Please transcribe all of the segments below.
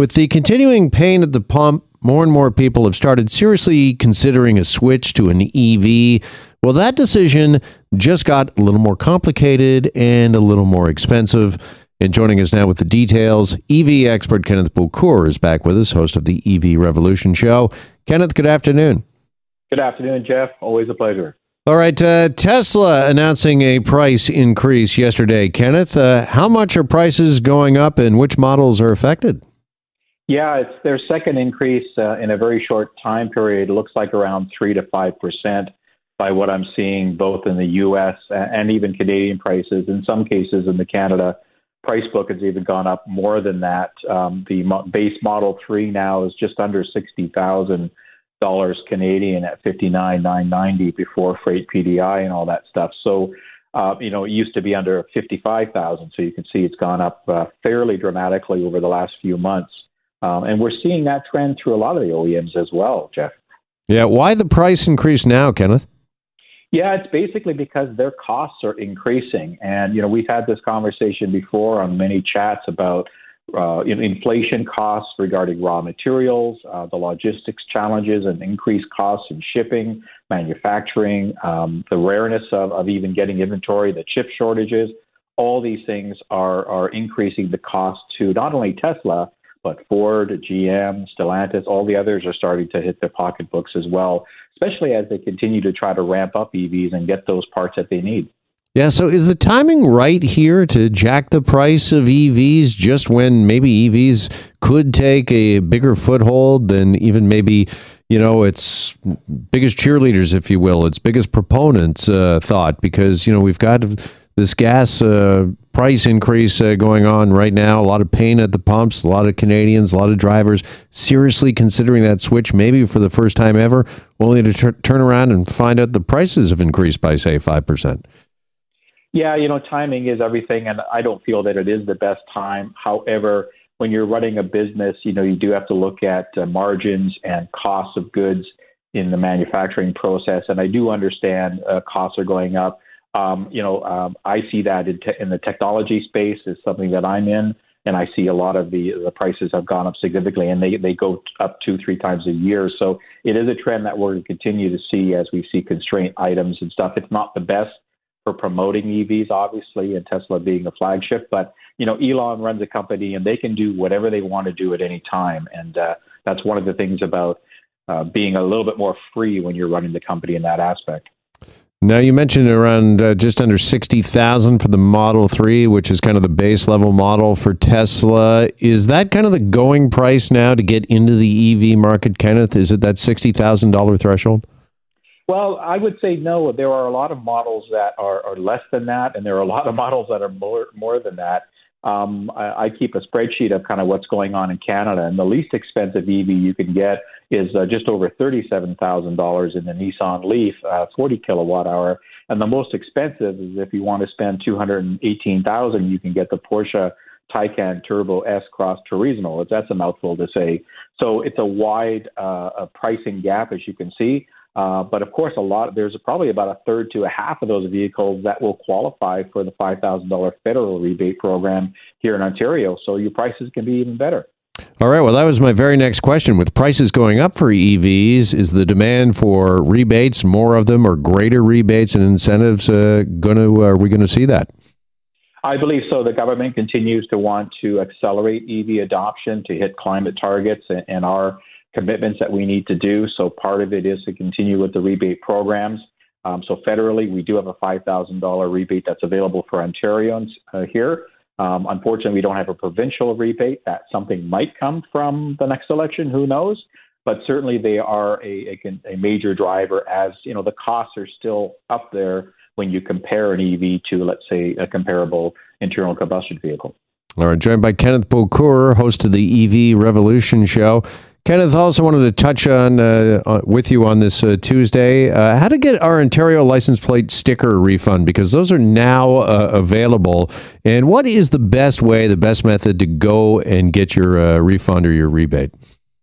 With the continuing pain at the pump, more and more people have started seriously considering a switch to an EV. Well, that decision just got a little more complicated and a little more expensive. And joining us now with the details, EV expert Kenneth Bokor is back with us, host of the EV Revolution Show. Kenneth, good afternoon. Good afternoon, Jeff. Always a pleasure. All right, uh, Tesla announcing a price increase yesterday. Kenneth, uh, how much are prices going up and which models are affected? Yeah, it's their second increase uh, in a very short time period. It looks like around 3 to 5% by what I'm seeing both in the US and even Canadian prices. In some cases in the Canada price book has even gone up more than that. Um, the mo- base Model 3 now is just under 60,000 dollars Canadian at 59,990 before freight PDI and all that stuff. So, uh, you know, it used to be under 55,000. So you can see it's gone up uh, fairly dramatically over the last few months. Um, and we're seeing that trend through a lot of the OEMs as well, Jeff. Yeah. Why the price increase now, Kenneth? Yeah, it's basically because their costs are increasing. And, you know, we've had this conversation before on many chats about uh, inflation costs regarding raw materials, uh, the logistics challenges and increased costs in shipping, manufacturing, um, the rareness of, of even getting inventory, the chip shortages. All these things are, are increasing the cost to not only Tesla, but Ford, GM, Stellantis, all the others are starting to hit their pocketbooks as well, especially as they continue to try to ramp up EVs and get those parts that they need. Yeah, so is the timing right here to jack the price of EVs just when maybe EVs could take a bigger foothold than even maybe, you know, its biggest cheerleaders, if you will, its biggest proponents uh, thought? Because, you know, we've got this gas uh, price increase uh, going on right now. A lot of pain at the pumps. A lot of Canadians, a lot of drivers seriously considering that switch, maybe for the first time ever, only to turn around and find out the prices have increased by say five percent. Yeah, you know, timing is everything, and I don't feel that it is the best time. However, when you're running a business, you know, you do have to look at uh, margins and costs of goods in the manufacturing process. And I do understand uh, costs are going up. Um, you know, um, I see that in, te- in the technology space is something that I'm in, and I see a lot of the the prices have gone up significantly, and they they go up two three times a year. So it is a trend that we're going to continue to see as we see constraint items and stuff. It's not the best for promoting EVs, obviously, and Tesla being a flagship, but you know, Elon runs a company, and they can do whatever they want to do at any time, and uh, that's one of the things about uh, being a little bit more free when you're running the company in that aspect. Now you mentioned around uh, just under sixty thousand for the Model Three, which is kind of the base level model for Tesla. Is that kind of the going price now to get into the EV market, Kenneth? Is it that sixty thousand dollar threshold? Well, I would say no. There are a lot of models that are, are less than that, and there are a lot of models that are more more than that. Um, I, I keep a spreadsheet of kind of what's going on in Canada, and the least expensive EV you can get is uh, just over thirty-seven thousand dollars in the Nissan Leaf, uh, forty kilowatt hour, and the most expensive is if you want to spend two hundred and eighteen thousand, you can get the Porsche Taycan Turbo S Cross Turismo. That's a mouthful to say. So it's a wide uh, pricing gap, as you can see. Uh, but of course, a lot there's probably about a third to a half of those vehicles that will qualify for the five thousand dollar federal rebate program here in Ontario. So your prices can be even better. All right. Well, that was my very next question. With prices going up for EVs, is the demand for rebates, more of them, or greater rebates and incentives, uh, going to? Uh, are we going to see that? I believe so. The government continues to want to accelerate EV adoption to hit climate targets, and our commitments that we need to do. So part of it is to continue with the rebate programs. Um, so federally, we do have a $5,000 rebate that's available for Ontarians uh, here. Um, unfortunately, we don't have a provincial rebate. That something might come from the next election. Who knows? But certainly, they are a, a, a major driver. As you know, the costs are still up there when you compare an EV to, let's say, a comparable internal combustion vehicle. All right, joined by Kenneth Bokor, host of the EV Revolution Show. Kenneth, also wanted to touch on uh, with you on this uh, Tuesday uh, how to get our Ontario license plate sticker refund because those are now uh, available. And what is the best way, the best method to go and get your uh, refund or your rebate?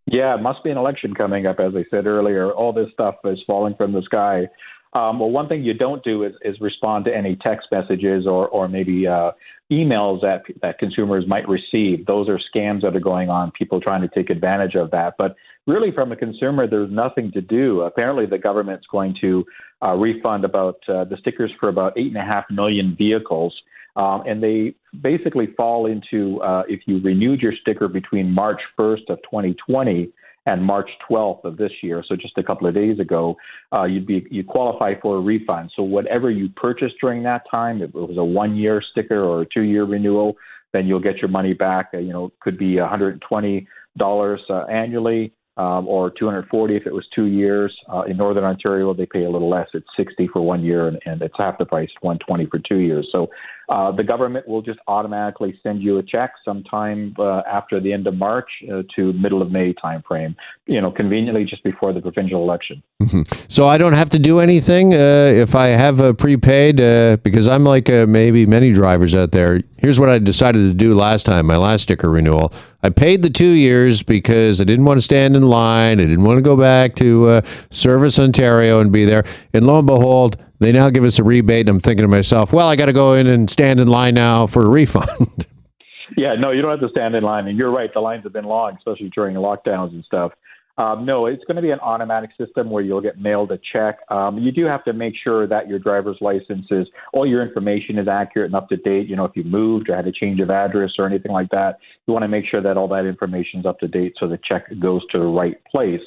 Yeah, it must be an election coming up, as I said earlier. All this stuff is falling from the sky. Um, well, one thing you don't do is, is respond to any text messages or, or maybe uh, emails that that consumers might receive. Those are scams that are going on. People trying to take advantage of that. But really, from a consumer, there's nothing to do. Apparently, the government's going to uh, refund about uh, the stickers for about eight and a half million vehicles. Um, and they basically fall into uh, if you renewed your sticker between March 1st of 2020 and March 12th of this year, so just a couple of days ago, uh, you'd be you qualify for a refund. So whatever you purchased during that time, if it was a one-year sticker or a two-year renewal, then you'll get your money back. Uh, you know, could be 120 dollars uh, annually um, or 240 if it was two years. Uh, in Northern Ontario, they pay a little less. It's 60 for one year, and, and it's half the price, 120 for two years. So uh, the government will just automatically send you a check sometime uh, after the end of March uh, to middle of May timeframe. You know, conveniently just before the provincial election. Mm-hmm. So I don't have to do anything uh, if I have a prepaid uh, because I'm like maybe many drivers out there. Here's what I decided to do last time, my last sticker renewal. I paid the two years because I didn't want to stand in line. I didn't want to go back to Service Ontario and be there. And lo and behold, they now give us a rebate. And I'm thinking to myself, well, I got to go in and stand in line now for a refund. yeah, no, you don't have to stand in line. And you're right, the lines have been long, especially during lockdowns and stuff. Um, no, it's going to be an automatic system where you'll get mailed a check. Um, you do have to make sure that your driver's license is all your information is accurate and up to date. You know, if you moved or had a change of address or anything like that, you want to make sure that all that information is up to date so the check goes to the right place.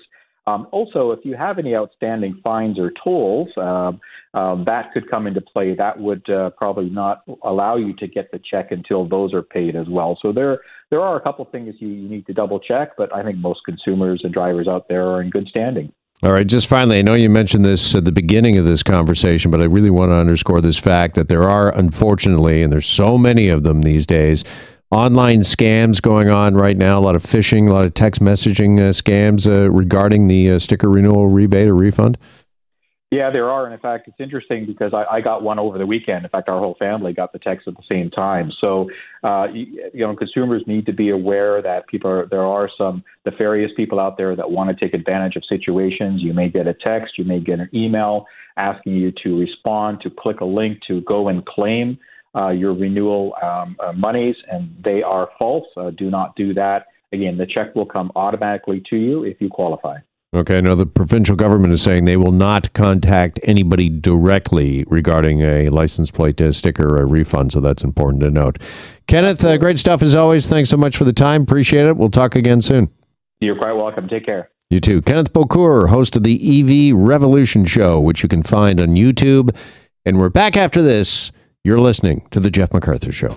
Um, also, if you have any outstanding fines or tolls, uh, um, that could come into play. That would uh, probably not allow you to get the check until those are paid as well. So there, there are a couple things you, you need to double check, but I think most consumers and drivers out there are in good standing. All right, just finally, I know you mentioned this at the beginning of this conversation, but I really want to underscore this fact that there are, unfortunately, and there's so many of them these days, online scams going on right now. A lot of phishing, a lot of text messaging uh, scams uh, regarding the uh, sticker renewal rebate or refund. Yeah, there are. And in fact, it's interesting because I, I got one over the weekend. In fact, our whole family got the text at the same time. So, uh, you, you know, consumers need to be aware that people are, there are some nefarious people out there that want to take advantage of situations. You may get a text, you may get an email asking you to respond, to click a link to go and claim uh, your renewal um, uh, monies, and they are false. Uh, do not do that. Again, the check will come automatically to you if you qualify. Okay, now the provincial government is saying they will not contact anybody directly regarding a license plate uh, sticker or a refund, so that's important to note. Kenneth, uh, great stuff as always. Thanks so much for the time. Appreciate it. We'll talk again soon. You're quite welcome. Take care. You too. Kenneth Bokor, host of the EV Revolution Show, which you can find on YouTube. And we're back after this. You're listening to The Jeff McArthur Show.